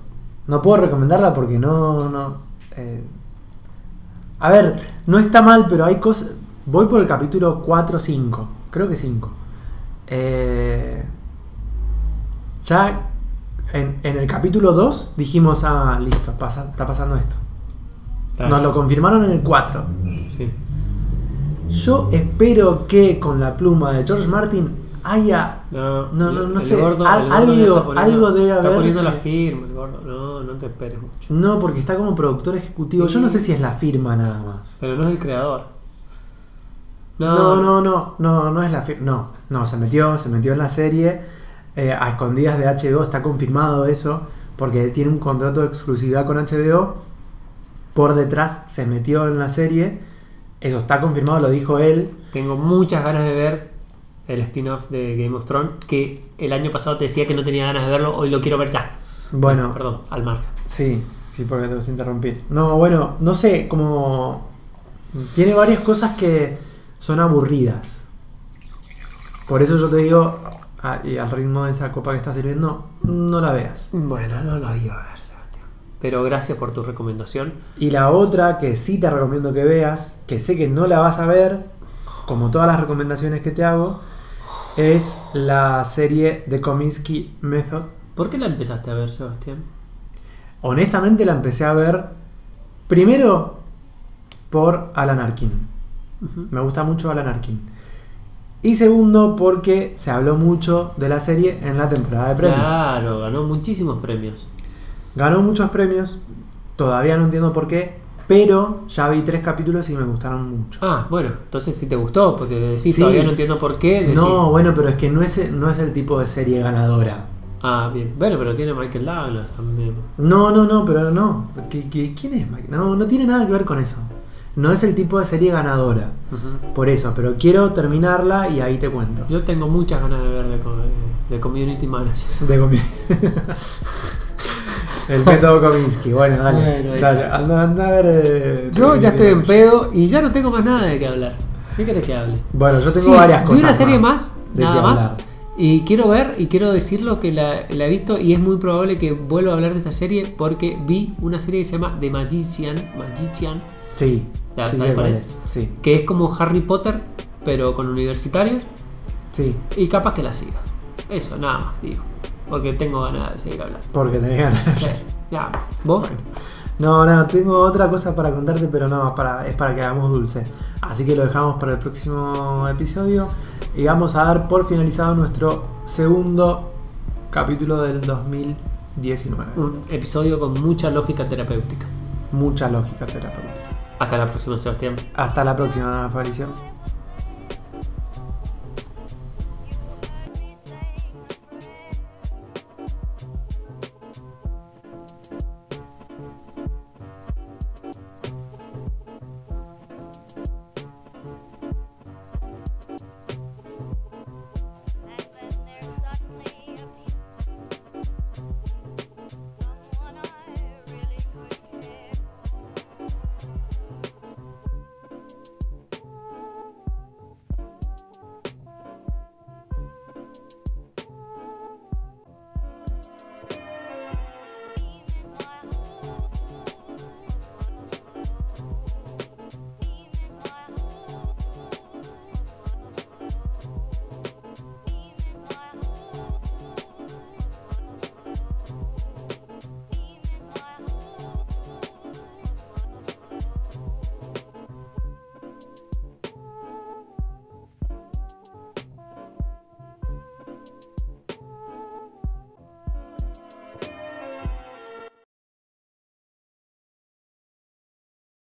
No puedo recomendarla porque no. no eh, a ver, no está mal, pero hay cosas. Voy por el capítulo 4 o 5. Creo que 5. Eh, ya en, en el capítulo 2 dijimos, ah, listo, pasa, está pasando esto. Nos lo confirmaron en el 4. Sí. Yo espero que con la pluma de George Martin haya. No, No, no, sé, gordo- al- algo- está poniendo- algo debe Está haber poniendo la que- firma, el gordo. No, no te esperes mucho. No, porque está como productor ejecutivo. Yo no sé si es la firma nada más. Pero no es el creador. No, no, no, no, no es la firma. No, no, se metió, se metió en la serie. eh, a escondidas de HBO está confirmado eso. Porque tiene un contrato de exclusividad con HBO. Por detrás se metió en la serie. Eso está confirmado, lo dijo él. Tengo muchas ganas de ver el spin-off de Game of Thrones. Que el año pasado te decía que no tenía ganas de verlo. Hoy lo quiero ver ya. Bueno, Perdón, al margen. Sí, sí, porque te gusta interrumpir. No, bueno, no sé, como. Tiene varias cosas que son aburridas. Por eso yo te digo, a- y al ritmo de esa copa que está sirviendo, no la veas. Bueno, no lo iba a ver. Pero gracias por tu recomendación. Y la otra que sí te recomiendo que veas, que sé que no la vas a ver, como todas las recomendaciones que te hago, es la serie The Kominsky Method. ¿Por qué la empezaste a ver, Sebastián? Honestamente la empecé a ver primero por Alan Arkin. Me gusta mucho Alan Arkin. Y segundo porque se habló mucho de la serie en la temporada de premios. Claro, ganó muchísimos premios. Ganó muchos premios, todavía no entiendo por qué, pero ya vi tres capítulos y me gustaron mucho. Ah, bueno, entonces sí te gustó, porque decís Sí. todavía no entiendo por qué. decís- No, bueno, pero es que no es, no es el tipo de serie ganadora. Ah, bien. Bueno, pero tiene Michael Douglas también. No, no, no, pero no. ¿Qué- qué- ¿Quién es Mike? No, no tiene nada que ver con eso. No es el tipo de serie ganadora. Por eso, pero quiero terminarla y ahí te cuento. Yo tengo muchas ganas de ver de, de Community Manager. De comi- (laughs) el método Kominsky. Bueno, dale. Bueno, dale anda, anda a ver. eh, Yo ya estoy en pedo y ya no tengo más nada de qué hablar. ¿Qué querés que hable? Bueno, yo tengo Sí, varias vi cosas. una serie más, nada más. Y quiero ver y quiero decirlo que la, la he visto y es muy probable que vuelva a hablar de esta serie porque vi una serie que se llama The Magician, Magician Sí. Ya, sí ¿sabes cuál es. Sí. que es como Harry Potter pero con universitarios Sí. y capaz que la siga. Eso, nada más, digo. Porque tengo ganas de seguir hablando. Porque tenés ganas. Sí, ya, ¿vos? No, no, tengo otra cosa para contarte, pero no, para, es para que hagamos dulce. Así que lo dejamos para el próximo episodio. Y vamos a dar por finalizado nuestro segundo capítulo del 2019. Un episodio con mucha lógica terapéutica. Mucha lógica terapéutica. Hasta la próxima, Sebastián. Hasta la próxima, Fabricio.